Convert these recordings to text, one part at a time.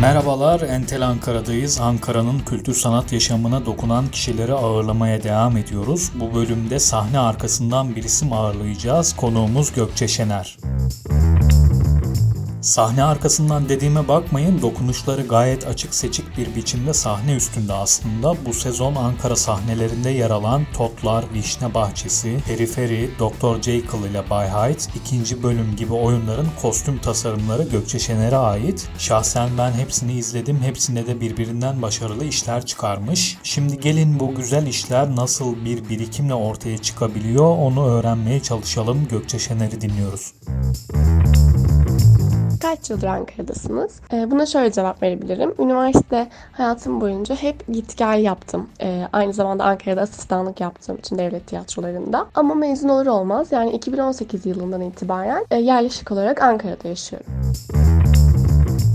Merhabalar, Entel Ankara'dayız. Ankara'nın kültür sanat yaşamına dokunan kişileri ağırlamaya devam ediyoruz. Bu bölümde sahne arkasından bir isim ağırlayacağız. Konuğumuz Gökçe Şener. Sahne arkasından dediğime bakmayın, dokunuşları gayet açık seçik bir biçimde sahne üstünde aslında. Bu sezon Ankara sahnelerinde yer alan Totlar, Vişne Bahçesi, Periferi, Dr. Jekyll ile Bay Hyde, ikinci bölüm gibi oyunların kostüm tasarımları Gökçe Şener'e ait. Şahsen ben hepsini izledim, hepsinde de birbirinden başarılı işler çıkarmış. Şimdi gelin bu güzel işler nasıl bir birikimle ortaya çıkabiliyor onu öğrenmeye çalışalım. Gökçe Şener'i dinliyoruz. Kaç yıldır Ankara'dasınız? Ee, buna şöyle cevap verebilirim. Üniversite hayatım boyunca hep git gel yaptım. Ee, aynı zamanda Ankara'da asistanlık yaptığım için devlet tiyatrolarında. Ama mezun olur olmaz yani 2018 yılından itibaren e, yerleşik olarak Ankara'da yaşıyorum.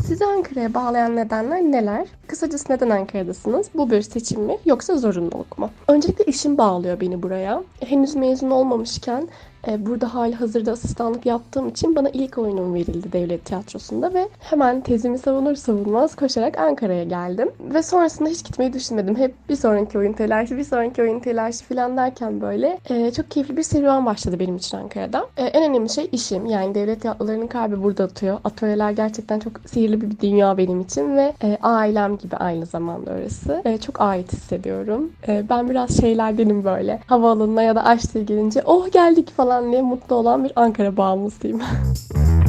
Sizi Ankara'ya bağlayan nedenler neler? Kısacası neden Ankara'dasınız? Bu bir seçim mi yoksa zorunluluk mu? Öncelikle işim bağlıyor beni buraya. Henüz mezun olmamışken e, burada hali hazırda asistanlık yaptığım için bana ilk oyunum verildi devlet tiyatrosunda ve hemen tezimi savunur savunmaz koşarak Ankara'ya geldim. Ve sonrasında hiç gitmeyi düşünmedim. Hep bir sonraki oyun telaşı, bir sonraki oyun telaşı falan derken böyle e, çok keyifli bir serüven başladı benim için Ankara'da. E, en önemli şey işim. Yani devlet tiyatrolarının kalbi burada atıyor. Atölyeler gerçekten çok sihirli bir dünya benim için ve e, ailem gibi aynı zamanda orası. E, çok ait hissediyorum. E, ben biraz şeylerdenim böyle. Havaalanına ya da Aşti'ye gelince oh geldik falan diye mutlu olan bir Ankara bağımlısıyım.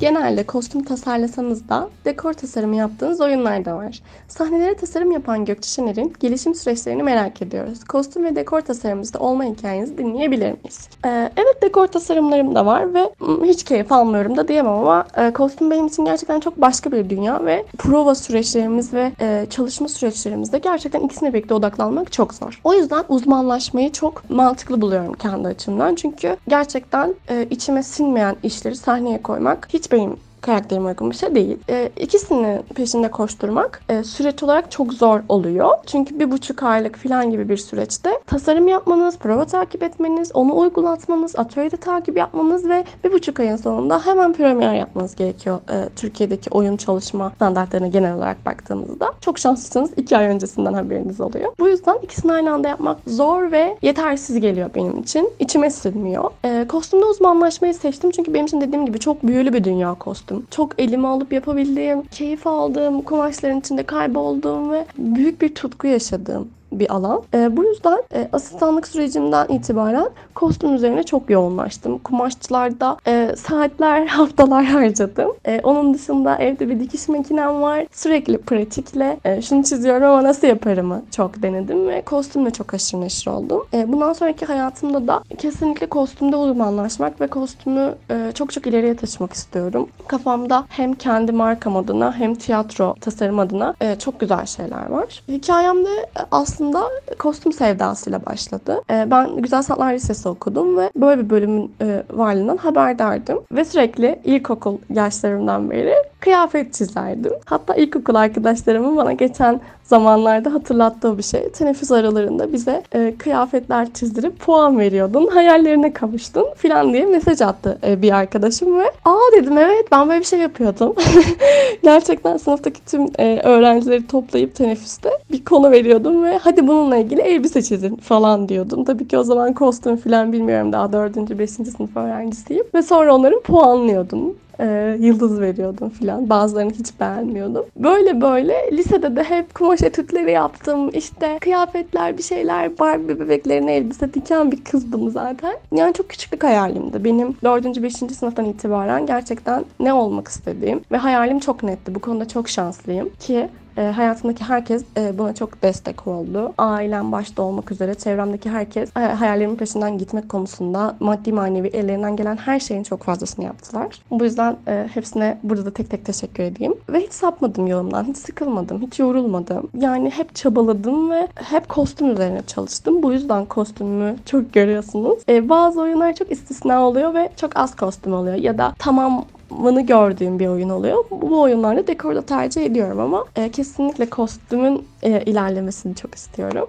Genelde kostüm tasarlasanız da dekor tasarımı yaptığınız oyunlar da var. Sahnelere tasarım yapan Gökçe Şener'in gelişim süreçlerini merak ediyoruz. Kostüm ve dekor tasarımımızda olma hikayenizi dinleyebilir miyiz? Ee, evet dekor tasarımlarım da var ve hiç keyif almıyorum da diyemem ama e, kostüm benim için gerçekten çok başka bir dünya ve prova süreçlerimiz ve e, çalışma süreçlerimizde gerçekten ikisine birlikte odaklanmak çok zor. O yüzden uzmanlaşmayı çok mantıklı buluyorum kendi açımdan. Çünkü gerçekten e, içime sinmeyen işleri sahneye koymak hiç benim karakterime uygun bir şey değil. E, ikisinin peşinde koşturmak e, süreç olarak çok zor oluyor. Çünkü bir buçuk aylık falan gibi bir süreçte tasarım yapmanız, prova takip etmeniz, onu uygulatmanız, atölyede takip yapmanız ve bir buçuk ayın sonunda hemen premier yapmanız gerekiyor. E, Türkiye'deki oyun çalışma standartlarına genel olarak baktığınızda. Çok şanslısınız. iki ay öncesinden haberiniz oluyor. Bu yüzden ikisini aynı anda yapmak zor ve yetersiz geliyor benim için. İçime sinmiyor. E, kostümde uzmanlaşmayı seçtim çünkü benim için dediğim gibi çok büyülü bir dünya kostüm yaptım. Çok elime alıp yapabildiğim, keyif aldığım, kumaşların içinde kaybolduğum ve büyük bir tutku yaşadığım bir alan. E, bu yüzden e, asistanlık sürecimden itibaren kostüm üzerine çok yoğunlaştım. Kumaşçılarda e, saatler, haftalar harcadım. E, onun dışında evde bir dikiş makinem var. Sürekli pratikle e, şunu çiziyorum ama nasıl yaparımı çok denedim ve kostümle çok aşırı neşir oldum. E, bundan sonraki hayatımda da kesinlikle kostümde uzmanlaşmak ve kostümü e, çok çok ileriye taşımak istiyorum. Kafamda hem kendi markam adına hem tiyatro tasarım adına e, çok güzel şeyler var. Hikayemde aslında aslında kostüm sevdasıyla başladı. Ee, ben Güzel Sanatlar Lisesi okudum ve böyle bir bölümün e, varlığından haberdardım. Ve sürekli ilkokul yaşlarımdan beri kıyafet çizerdim. Hatta ilkokul arkadaşlarımın bana geçen zamanlarda hatırlattığı bir şey. Teneffüs aralarında bize e, kıyafetler çizdirip puan veriyordun. Hayallerine kavuştun filan diye mesaj attı e, bir arkadaşım ve aa dedim evet ben böyle bir şey yapıyordum. Gerçekten sınıftaki tüm e, öğrencileri toplayıp teneffüste bir konu veriyordum ve hadi bununla ilgili elbise çizin falan diyordum. Tabii ki o zaman kostüm filan bilmiyorum daha 4. 5. sınıf öğrencisiyim. Ve sonra onları puanlıyordum e, yıldız veriyordum filan. Bazılarını hiç beğenmiyordum. Böyle böyle lisede de hep kumaş etütleri yaptım. İşte kıyafetler bir şeyler Barbie bebeklerine elbise diken bir kızdım zaten. Yani çok küçüklük hayalimdi. Benim 4. 5. sınıftan itibaren gerçekten ne olmak istediğim ve hayalim çok netti. Bu konuda çok şanslıyım ki e, hayatımdaki herkes e, buna çok destek oldu. Ailem başta olmak üzere çevremdeki herkes e, hayallerimin peşinden gitmek konusunda maddi manevi ellerinden gelen her şeyin çok fazlasını yaptılar. Bu yüzden e, hepsine burada da tek tek teşekkür edeyim. Ve hiç sapmadım yolumdan, hiç sıkılmadım, hiç yorulmadım. Yani hep çabaladım ve hep kostüm üzerine çalıştım. Bu yüzden kostümümü çok görüyorsunuz. E, bazı oyunlar çok istisna oluyor ve çok az kostüm oluyor. Ya da tamam mını gördüğüm bir oyun oluyor. Bu oyunlarda dekorda tercih ediyorum ama e, kesinlikle kostümün e, ilerlemesini çok istiyorum.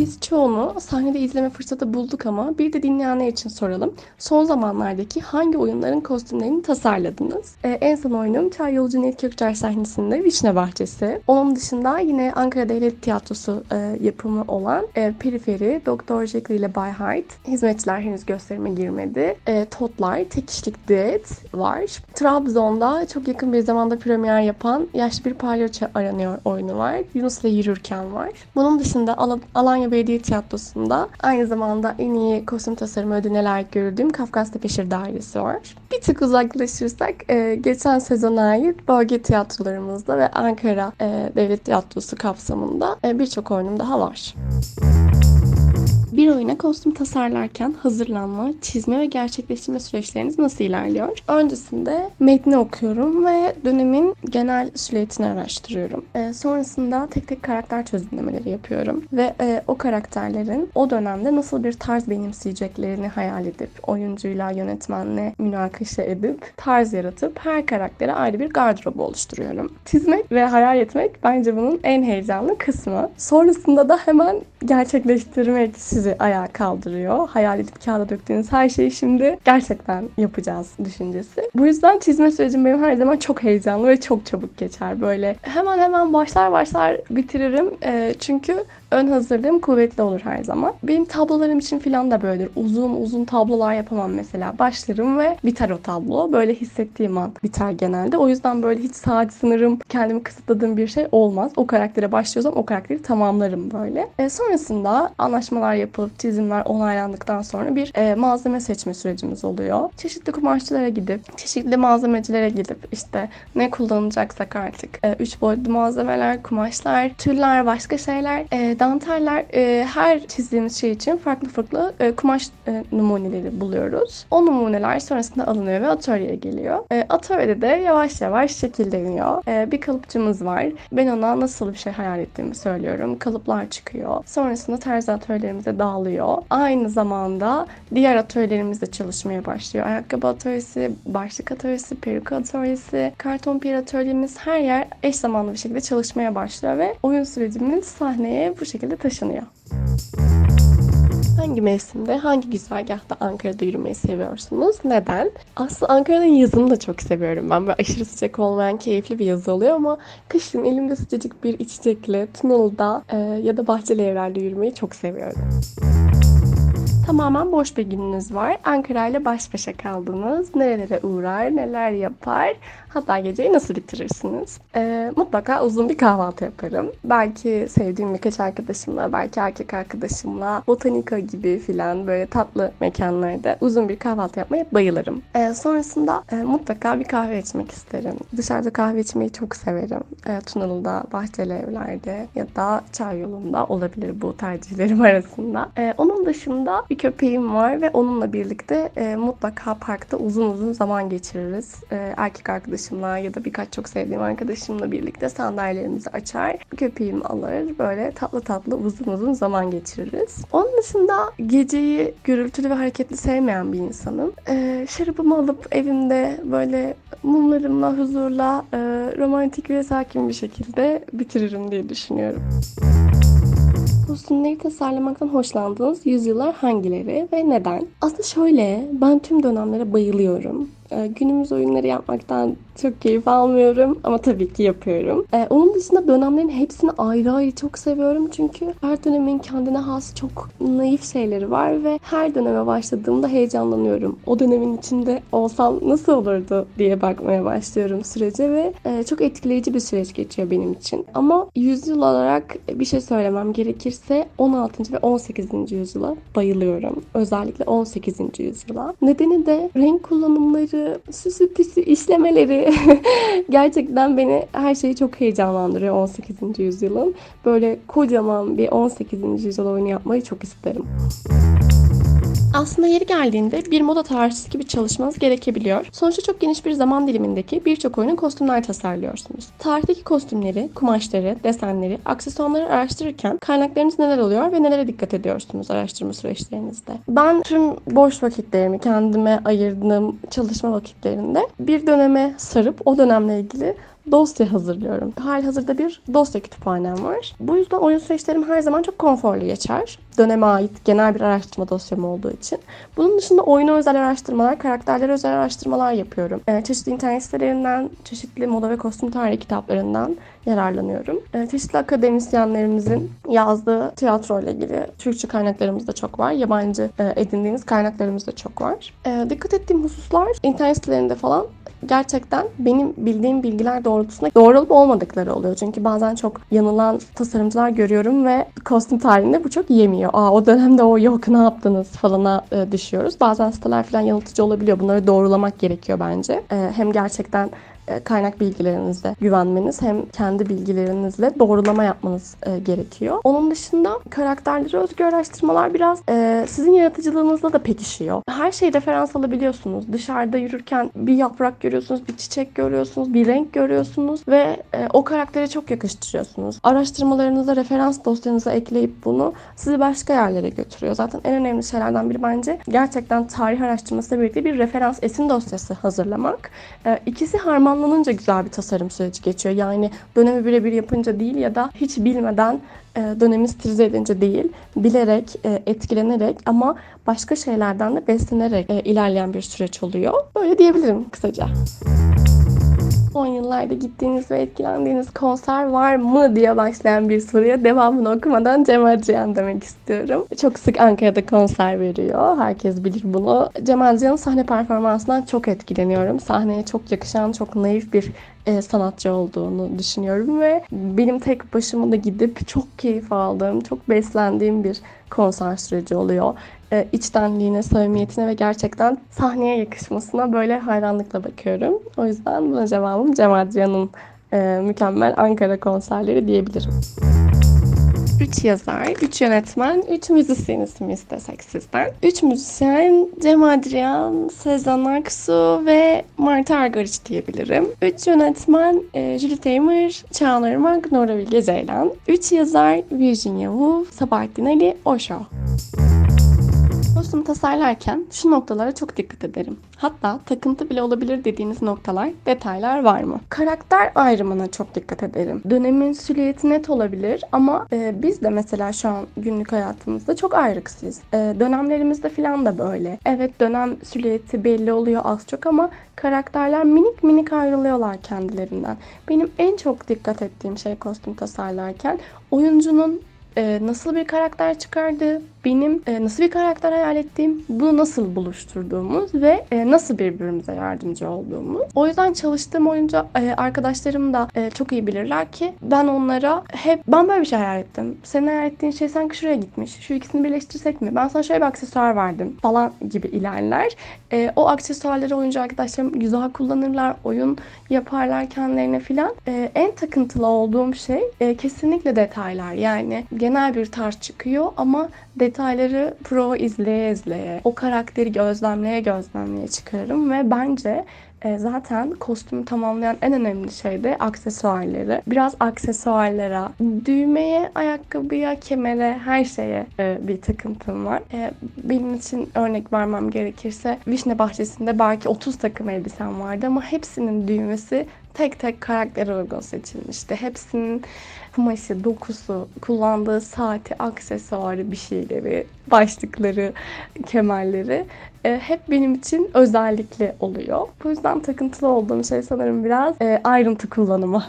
Biz çoğunu sahnede izleme fırsatı bulduk ama bir de dinleyenler için soralım. Son zamanlardaki hangi oyunların kostümlerini tasarladınız? Ee, en son oyunum Çay Yolcu Net Kökçer sahnesinde Vişne Bahçesi. Onun dışında yine Ankara Devlet Tiyatrosu e, yapımı olan e, Periferi, Doktor Jekyll ile Bay Hyde. Hizmetçiler henüz gösterime girmedi. E, Totlar, Tek Kişilik var. Trabzon'da çok yakın bir zamanda premier yapan Yaşlı Bir Palyaço Aranıyor oyunu var. Yunus ile Yürürken var. Bunun dışında Al- Alanya Belediye Tiyatrosu'nda aynı zamanda en iyi kostüm tasarımı ödülüne layık görüldüğüm Kafkas Tepeşir Dairesi var. Bir tık uzaklaşırsak e, geçen sezona ait bölge tiyatrolarımızda ve Ankara e, Devlet Tiyatrosu kapsamında e, birçok oyunum daha var. Bir oyuna kostüm tasarlarken hazırlanma, çizme ve gerçekleştirme süreçleriniz nasıl ilerliyor? Öncesinde metni okuyorum ve dönemin genel silüetini araştırıyorum. Ee, sonrasında tek tek karakter çözümlemeleri yapıyorum ve e, o karakterlerin o dönemde nasıl bir tarz benimseyeceklerini hayal edip oyuncuyla, yönetmenle münakaşa edip tarz yaratıp her karaktere ayrı bir gardırop oluşturuyorum. Çizmek ve hayal etmek bence bunun en heyecanlı kısmı. Sonrasında da hemen gerçekleştirmek sizi ayağa kaldırıyor. Hayal edip kağıda döktüğünüz her şeyi şimdi gerçekten yapacağız düşüncesi. Bu yüzden çizme sürecim benim her zaman çok heyecanlı ve çok çabuk geçer. Böyle hemen hemen başlar başlar bitiririm. Ee, çünkü ön hazırlığım kuvvetli olur her zaman. Benim tablolarım için falan da böyledir. Uzun uzun tablolar yapamam mesela. Başlarım ve biter o tablo. Böyle hissettiğim an biter genelde. O yüzden böyle hiç saat sınırım, kendimi kısıtladığım bir şey olmaz. O karaktere başlıyorsam o karakteri tamamlarım böyle. E, sonrasında anlaşmalar yapılıp çizimler onaylandıktan sonra bir e, malzeme seçme sürecimiz oluyor. Çeşitli kumaşçılara gidip, çeşitli malzemecilere gidip işte ne kullanacaksak artık. E, üç boyutlu malzemeler, kumaşlar, türler, başka şeyler, e, danteller e, her çizdiğimiz şey için farklı farklı e, kumaş e, numuneleri buluyoruz. O numuneler sonrasında alınıyor ve atölyeye geliyor. E, atölyede de yavaş yavaş şekilleniyor. E, bir kalıpçımız var. Ben ona nasıl bir şey hayal ettiğimi söylüyorum. Kalıplar çıkıyor. Sonrasında terzi atölyelerimize dağılıyor. Aynı zamanda diğer atölyelerimiz de çalışmaya başlıyor. Ayakkabı atölyesi, başlık atölyesi, peruk atölyesi, karton piyer atölyemiz her yer eş zamanlı bir şekilde çalışmaya başlıyor ve oyun sürecimiz sahneye bu şekilde taşınıyor. Hangi mevsimde, hangi güzergahta Ankara'da yürümeyi seviyorsunuz? Neden? Aslında Ankara'nın yazını da çok seviyorum. Ben böyle aşırı sıcak olmayan keyifli bir yazı oluyor ama kışın elimde sıcacık bir içecekle Tunalı'da e, ya da Bahçeli Evler'de yürümeyi çok seviyorum. Tamamen boş bir gününüz var. Ankara ile baş başa kaldınız. Nerelere uğrar, neler yapar, hatta geceyi nasıl bitirirsiniz? Ee, mutlaka uzun bir kahvaltı yaparım. Belki sevdiğim birkaç arkadaşımla, belki erkek arkadaşımla, botanika gibi filan böyle tatlı mekanlarda uzun bir kahvaltı yapmaya bayılırım. Ee, sonrasında e, mutlaka bir kahve içmek isterim. Dışarıda kahve içmeyi çok severim. E, Tunalı'da, Bahçeli Evler'de ya da Çay yolunda olabilir bu tercihlerim arasında. E, onun dışında bir köpeğim var ve onunla birlikte e, mutlaka parkta uzun uzun zaman geçiririz. E, erkek arkadaşımla ya da birkaç çok sevdiğim arkadaşımla birlikte sandalyelerimizi açar. Köpeğimi alır. Böyle tatlı tatlı uzun uzun zaman geçiririz. Onun dışında geceyi gürültülü ve hareketli sevmeyen bir insanım. E, şarabımı alıp evimde böyle mumlarımla, huzurla, e, romantik ve sakin bir şekilde bitiririm diye düşünüyorum. Kostümleri tasarlamaktan hoşlandığınız yüzyıllar hangileri ve neden? Aslında şöyle, ben tüm dönemlere bayılıyorum. Ee, günümüz oyunları yapmaktan çok keyif almıyorum ama tabii ki yapıyorum. Ee, onun dışında dönemlerin hepsini ayrı ayrı çok seviyorum çünkü her dönemin kendine has çok naif şeyleri var ve her döneme başladığımda heyecanlanıyorum. O dönemin içinde olsam nasıl olurdu diye bakmaya başlıyorum sürece ve e, çok etkileyici bir süreç geçiyor benim için. Ama yüzyıl olarak bir şey söylemem gerekirse 16. ve 18. yüzyıla bayılıyorum. Özellikle 18. yüzyıla. Nedeni de renk kullanımları, süsü püsü işlemeleri gerçekten beni her şeyi çok heyecanlandırıyor 18. yüzyılın. Böyle kocaman bir 18. yüzyıl oyunu yapmayı çok isterim. Aslında yeri geldiğinde bir moda tarihçisi gibi çalışmanız gerekebiliyor. Sonuçta çok geniş bir zaman dilimindeki birçok oyunun kostümler tasarlıyorsunuz. Tarihteki kostümleri, kumaşları, desenleri, aksesuarları araştırırken kaynaklarınız neler oluyor ve nelere dikkat ediyorsunuz araştırma süreçlerinizde? Ben tüm boş vakitlerimi kendime ayırdığım çalışma vakitlerinde bir döneme sarıp o dönemle ilgili dosya hazırlıyorum. Halihazırda bir dosya kütüphanem var. Bu yüzden oyun süreçlerim her zaman çok konforlu geçer. Döneme ait genel bir araştırma dosyam olduğu için. Bunun dışında oyuna özel araştırmalar, karakterlere özel araştırmalar yapıyorum. Ee, çeşitli internet sitelerinden, çeşitli moda ve kostüm tarihi kitaplarından yararlanıyorum. Ee, çeşitli akademisyenlerimizin yazdığı tiyatro ile ilgili Türkçe kaynaklarımız da çok var. Yabancı e, edindiğimiz kaynaklarımız da çok var. Ee, dikkat ettiğim hususlar internet sitelerinde falan gerçekten benim bildiğim bilgiler doğrultusunda doğru olup olmadıkları oluyor. Çünkü bazen çok yanılan tasarımcılar görüyorum ve kostüm tarihinde bu çok yemiyor. Aa o dönemde o yok ne yaptınız falana e, düşüyoruz. Bazen siteler falan yanıltıcı olabiliyor. Bunları doğrulamak gerekiyor bence. E, hem gerçekten kaynak bilgilerinizle güvenmeniz hem kendi bilgilerinizle doğrulama yapmanız e, gerekiyor. Onun dışında karakterlere özgü araştırmalar biraz e, sizin yaratıcılığınızla da pekişiyor. Her şeyi referans alabiliyorsunuz. Dışarıda yürürken bir yaprak görüyorsunuz, bir çiçek görüyorsunuz, bir renk görüyorsunuz ve e, o karaktere çok yakıştırıyorsunuz. Araştırmalarınıza, referans dosyanıza ekleyip bunu sizi başka yerlere götürüyor. Zaten en önemli şeylerden biri bence gerçekten tarih araştırmasıyla birlikte bir referans esin dosyası hazırlamak. E, ikisi harman planlanınca güzel bir tasarım süreci geçiyor. Yani dönemi birebir yapınca değil ya da hiç bilmeden e, dönemi stilize edince değil, bilerek, e, etkilenerek ama başka şeylerden de beslenerek e, ilerleyen bir süreç oluyor. Böyle diyebilirim kısaca. Son yıllarda gittiğiniz ve etkilendiğiniz konser var mı diye başlayan bir soruya devamını okumadan Cem Adrian demek istiyorum. Çok sık Ankara'da konser veriyor. Herkes bilir bunu. Cem Adrian'ın sahne performansından çok etkileniyorum. Sahneye çok yakışan, çok naif bir e, sanatçı olduğunu düşünüyorum ve benim tek başıma da gidip çok keyif aldığım, çok beslendiğim bir konser süreci oluyor. E, içtenliğine, samimiyetine ve gerçekten sahneye yakışmasına böyle hayranlıkla bakıyorum. O yüzden buna cevabım Cem Adrian'ın e, mükemmel Ankara konserleri diyebilirim. 3 yazar, 3 yönetmen, 3 müzisyen ismi istesek sizden. 3 müzisyen Cem Adrian, Sezen Aksu ve Marta Argariç diyebilirim. 3 yönetmen e, Julie Taymor, Çağlar Irmak, Nora Bilge Ceylan. 3 yazar Virginia Woolf, Sabahattin Ali, Osho. Kostüm tasarlarken şu noktalara çok dikkat ederim. Hatta takıntı bile olabilir dediğiniz noktalar, detaylar var mı? Karakter ayrımına çok dikkat ederim. Dönemin silüeti net olabilir ama e, biz de mesela şu an günlük hayatımızda çok ayrıksız. E, dönemlerimizde falan da böyle. Evet dönem silüeti belli oluyor az çok ama karakterler minik minik ayrılıyorlar kendilerinden. Benim en çok dikkat ettiğim şey kostüm tasarlarken oyuncunun e, nasıl bir karakter çıkardığı, benim e, nasıl bir karakter hayal ettiğim, bunu nasıl buluşturduğumuz ve e, nasıl birbirimize yardımcı olduğumuz. O yüzden çalıştığım oyuncu e, arkadaşlarım da e, çok iyi bilirler ki ben onlara hep ben böyle bir şey hayal ettim. Senin hayal ettiğin şey sanki şuraya gitmiş. Şu ikisini birleştirsek mi? Ben sana şöyle bir aksesuar verdim falan gibi ilerler. E, o aksesuarları oyuncu arkadaşlarım güzel kullanırlar. Oyun yaparlar kendilerine filan. E, en takıntılı olduğum şey e, kesinlikle detaylar. Yani genel bir tarz çıkıyor ama detayları pro izleye izleye, o karakteri gözlemleye gözlemleye çıkarırım ve bence e, zaten kostümü tamamlayan en önemli şey de aksesuarları. Biraz aksesuarlara, düğmeye, ayakkabıya, kemere, her şeye e, bir takıntım var. E, benim için örnek vermem gerekirse Vişne Bahçesi'nde belki 30 takım elbisem vardı ama hepsinin düğmesi tek tek karaktere uygun seçilmişti. Hepsinin kumaşı, dokusu, kullandığı saati, aksesuarı, bir şeyleri, başlıkları, kemerleri e, hep benim için özellikle oluyor. Bu yüzden takıntılı olduğum şey sanırım biraz e, ayrıntı kullanımı.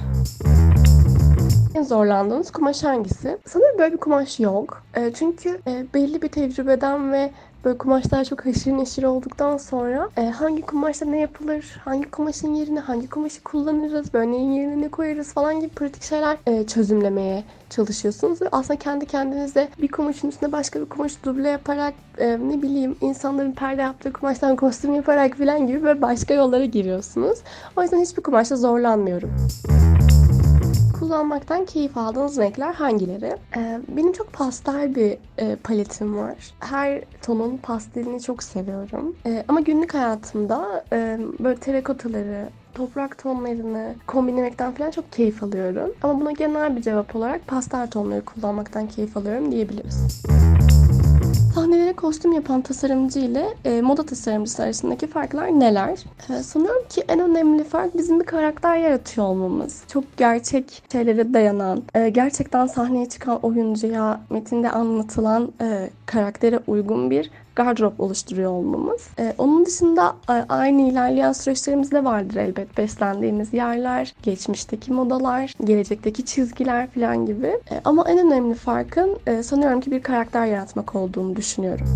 En zorlandığınız kumaş hangisi? Sanırım böyle bir kumaş yok. E, çünkü e, belli bir tecrübeden ve Böyle kumaşlar çok haşır neşir olduktan sonra e, hangi kumaşla ne yapılır, hangi kumaşın yerine hangi kumaşı kullanırız, böyle neyin yerine ne koyarız falan gibi pratik şeyler e, çözümlemeye çalışıyorsunuz. Ve aslında kendi kendinize bir kumaşın üstüne başka bir kumaş duble yaparak e, ne bileyim insanların perde yaptığı kumaştan kostüm yaparak falan gibi böyle başka yollara giriyorsunuz. O yüzden hiçbir kumaşla zorlanmıyorum kullanmaktan keyif aldığınız renkler hangileri? Ee, benim çok pastel bir e, paletim var. Her tonun pastelini çok seviyorum. E, ama günlük hayatımda e, böyle terakotaları, toprak tonlarını kombinlemekten falan çok keyif alıyorum. Ama buna genel bir cevap olarak pastel tonları kullanmaktan keyif alıyorum diyebiliriz. Sahnelere kostüm yapan tasarımcı ile e, moda tasarımcısı arasındaki farklar neler? E, sanıyorum ki en önemli fark bizim bir karakter yaratıyor olmamız. Çok gerçek şeylere dayanan, e, gerçekten sahneye çıkan oyuncuya metinde anlatılan e, karaktere uygun bir gardırop oluşturuyor olmamız. Ee, onun dışında e, aynı ilerleyen süreçlerimizde vardır elbet beslendiğimiz yerler, geçmişteki modalar, gelecekteki çizgiler falan gibi. E, ama en önemli farkın e, sanıyorum ki bir karakter yaratmak olduğunu düşünüyorum.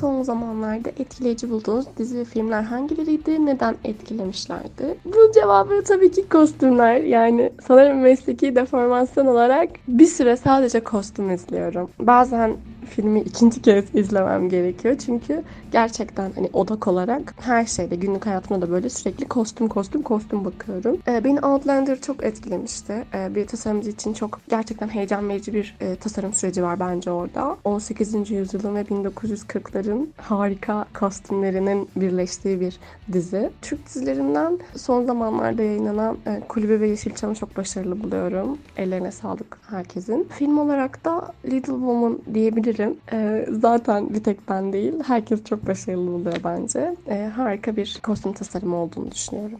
Son zamanlarda etkileyici bulduğunuz dizi ve filmler hangileriydi? Neden etkilemişlerdi? Bu cevabı tabii ki kostümler. Yani sanırım mesleki deformasyon olarak bir süre sadece kostüm izliyorum. Bazen filmi ikinci kez izlemem gerekiyor. Çünkü gerçekten hani odak olarak her şeyde günlük hayatımda da böyle sürekli kostüm kostüm kostüm bakıyorum. Ee, beni Outlander çok etkilemişti. Ee, bir tasarımcı için çok gerçekten heyecan verici bir e, tasarım süreci var bence orada. 18. yüzyılın ve 1940'ların harika kostümlerinin birleştiği bir dizi. Türk dizilerinden son zamanlarda yayınlanan e, Kulübe ve Yeşilçam'ı çok başarılı buluyorum. Ellerine sağlık herkesin. Film olarak da Little Woman diyebilirim. E, zaten bir tek ben değil. Herkes çok başarılı buluyor bence. E, harika bir kostüm tasarımı olduğunu düşünüyorum.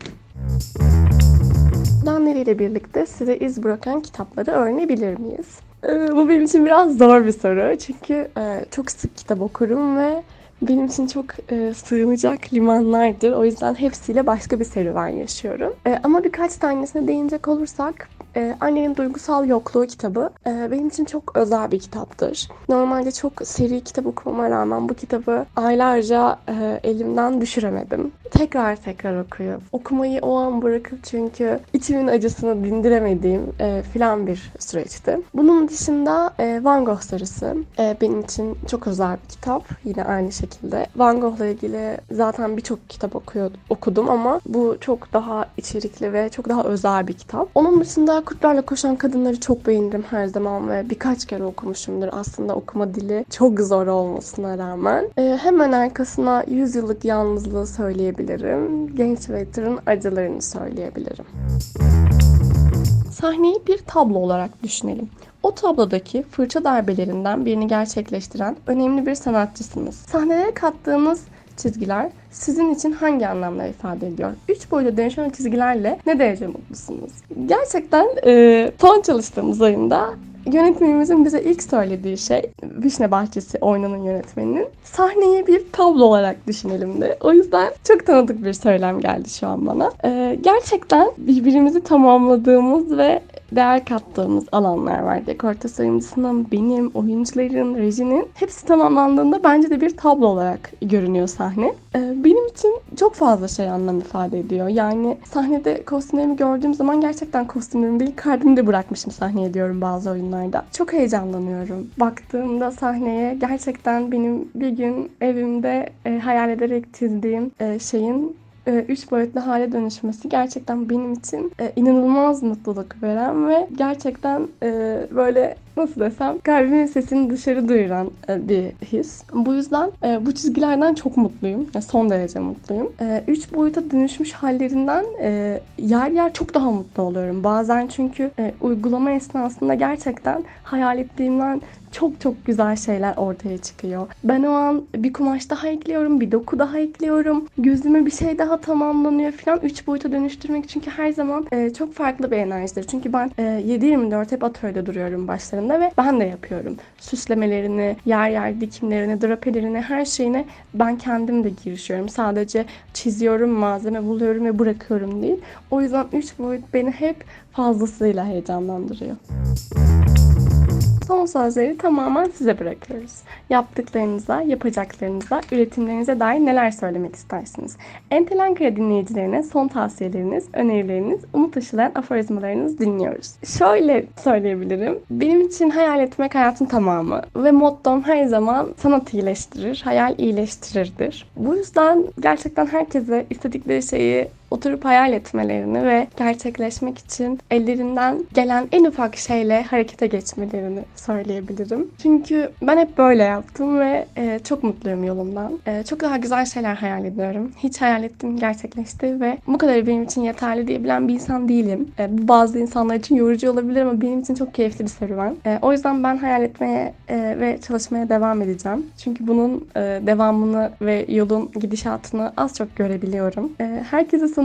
Danleri birlikte size iz bırakan kitapları öğrenebilir miyiz? E, bu benim için biraz zor bir soru. Çünkü e, çok sık kitap okurum ve benim için çok e, sığınacak limanlardır. O yüzden hepsiyle başka bir serüven yaşıyorum. E, ama birkaç tanesine değinecek olursak e, Annenin Duygusal Yokluğu kitabı e, benim için çok özel bir kitaptır. Normalde çok seri kitap okumama rağmen bu kitabı aylarca e, elimden düşüremedim. Tekrar tekrar okuyup okumayı o an bırakıp çünkü içimin acısını dindiremediğim e, filan bir süreçti. Bunun dışında e, Van Gogh sarısı e, benim için çok özel bir kitap. Yine aynı şekilde. Van Gogh'la ilgili zaten birçok kitap okuyor, okudum ama bu çok daha içerikli ve çok daha özel bir kitap. Onun dışında Kurtlarla Koşan Kadınları çok beğendim her zaman ve birkaç kere okumuşumdur. Aslında okuma dili çok zor olmasına rağmen. E, hemen arkasına 100 yıllık yalnızlığı söyleyebilirim. Genç Waiter'ın acılarını söyleyebilirim. Sahneyi bir tablo olarak düşünelim. O tablodaki fırça darbelerinden birini gerçekleştiren önemli bir sanatçısınız. Sahnelere kattığınız çizgiler sizin için hangi anlamlar ifade ediyor? Üç boyutlu dönüşen çizgilerle ne derece mutlusunuz? Gerçekten e, son çalıştığımız ayında yönetmenimizin bize ilk söylediği şey Vişne Bahçesi oyununun yönetmeninin sahneyi bir tablo olarak düşünelim de. O yüzden çok tanıdık bir söylem geldi şu an bana. Ee, gerçekten birbirimizi tamamladığımız ve değer kattığımız alanlar var. Dekor tasarımcısının, benim, oyuncuların, rejinin hepsi tamamlandığında bence de bir tablo olarak görünüyor sahne. Ee, benim için çok fazla şey anlam ifade ediyor. Yani sahnede kostümlerimi gördüğüm zaman gerçekten kostümlerimi değil kalbimde bırakmışım sahneye diyorum bazı oyunlarda. Çok heyecanlanıyorum. Baktığımda sahneye gerçekten benim bir gün evimde e, hayal ederek çizdiğim e, şeyin üç boyutlu hale dönüşmesi gerçekten benim için e, inanılmaz mutluluk veren ve gerçekten e, böyle nasıl desem kalbimin sesini dışarı duyuran e, bir his. Bu yüzden e, bu çizgilerden çok mutluyum. Son derece mutluyum. E, üç boyuta dönüşmüş hallerinden yer yer çok daha mutlu oluyorum. Bazen çünkü uygulama esnasında gerçekten hayal ettiğimden çok çok güzel şeyler ortaya çıkıyor. Ben o an bir kumaş daha ekliyorum, bir doku daha ekliyorum. Gözüme bir şey daha tamamlanıyor falan. Üç boyuta dönüştürmek çünkü her zaman e, çok farklı bir enerjidir. Çünkü ben e, 7-24 hep atölyede duruyorum başlarında ve ben de yapıyorum. Süslemelerini, yer yer dikimlerini, drapelerini, her şeyine ben kendim de girişiyorum. Sadece çiziyorum, malzeme buluyorum ve bırakıyorum değil. O yüzden üç boyut beni hep fazlasıyla heyecanlandırıyor. Son sözleri tamamen size bırakıyoruz. Yaptıklarınıza, yapacaklarınıza, üretimlerinize dair neler söylemek istersiniz? Entel Ankara dinleyicilerine son tavsiyeleriniz, önerileriniz, umut aşılayan aforizmalarınızı dinliyoruz. Şöyle söyleyebilirim. Benim için hayal etmek hayatın tamamı ve mottom her zaman sanat iyileştirir, hayal iyileştirirdir. Bu yüzden gerçekten herkese istedikleri şeyi oturup hayal etmelerini ve gerçekleşmek için ellerinden gelen en ufak şeyle harekete geçmelerini söyleyebilirim. Çünkü ben hep böyle yaptım ve e, çok mutluyum yolumdan. E, çok daha güzel şeyler hayal ediyorum. Hiç hayal ettim gerçekleşti ve bu kadar benim için yeterli diyebilen bir insan değilim. E, bu bazı insanlar için yorucu olabilir ama benim için çok keyifli bir serüven. E, o yüzden ben hayal etmeye e, ve çalışmaya devam edeceğim. Çünkü bunun e, devamını ve yolun gidişatını az çok görebiliyorum. E, herkese sanırım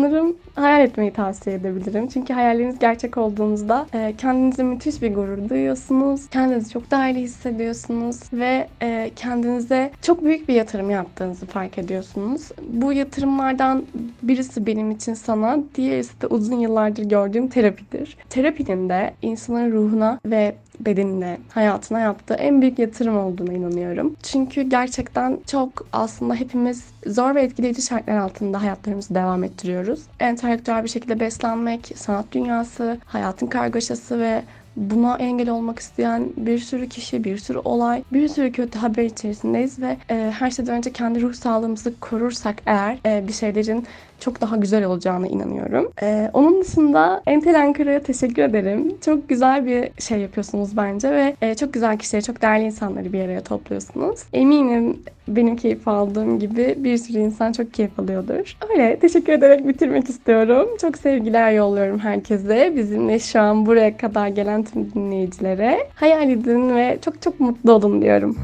hayal etmeyi tavsiye edebilirim. Çünkü hayalleriniz gerçek olduğunuzda e, kendinize müthiş bir gurur duyuyorsunuz. Kendinizi çok değerli hissediyorsunuz ve e, kendinize çok büyük bir yatırım yaptığınızı fark ediyorsunuz. Bu yatırımlardan birisi benim için sanat, diğerisi de uzun yıllardır gördüğüm terapidir. Terapinin de insanın ruhuna ve bedenine, hayatına yaptığı en büyük yatırım olduğuna inanıyorum. Çünkü gerçekten çok aslında hepimiz zor ve etkileyici şartlar altında hayatlarımızı devam ettiriyoruz. Entelektüel bir şekilde beslenmek, sanat dünyası, hayatın kargaşası ve buna engel olmak isteyen bir sürü kişi, bir sürü olay, bir sürü kötü haber içerisindeyiz ve e, her şeyden önce kendi ruh sağlığımızı korursak eğer e, bir şeylerin çok daha güzel olacağına inanıyorum. Ee, onun dışında Entel Ankara'ya teşekkür ederim. Çok güzel bir şey yapıyorsunuz bence ve e, çok güzel kişileri, çok değerli insanları bir araya topluyorsunuz. Eminim benim keyif aldığım gibi bir sürü insan çok keyif alıyordur. Öyle teşekkür ederek bitirmek istiyorum. Çok sevgiler yolluyorum herkese. Bizimle şu an buraya kadar gelen tüm dinleyicilere. Hayal edin ve çok çok mutlu olun diyorum.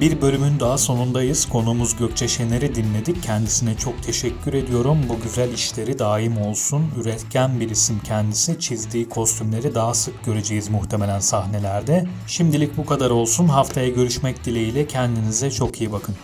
Bir bölümün daha sonundayız. Konuğumuz Gökçe Şener'i dinledik. Kendisine çok teşekkür ediyorum. Bu güzel işleri daim olsun. Üretken bir isim kendisi. Çizdiği kostümleri daha sık göreceğiz muhtemelen sahnelerde. Şimdilik bu kadar olsun. Haftaya görüşmek dileğiyle kendinize çok iyi bakın.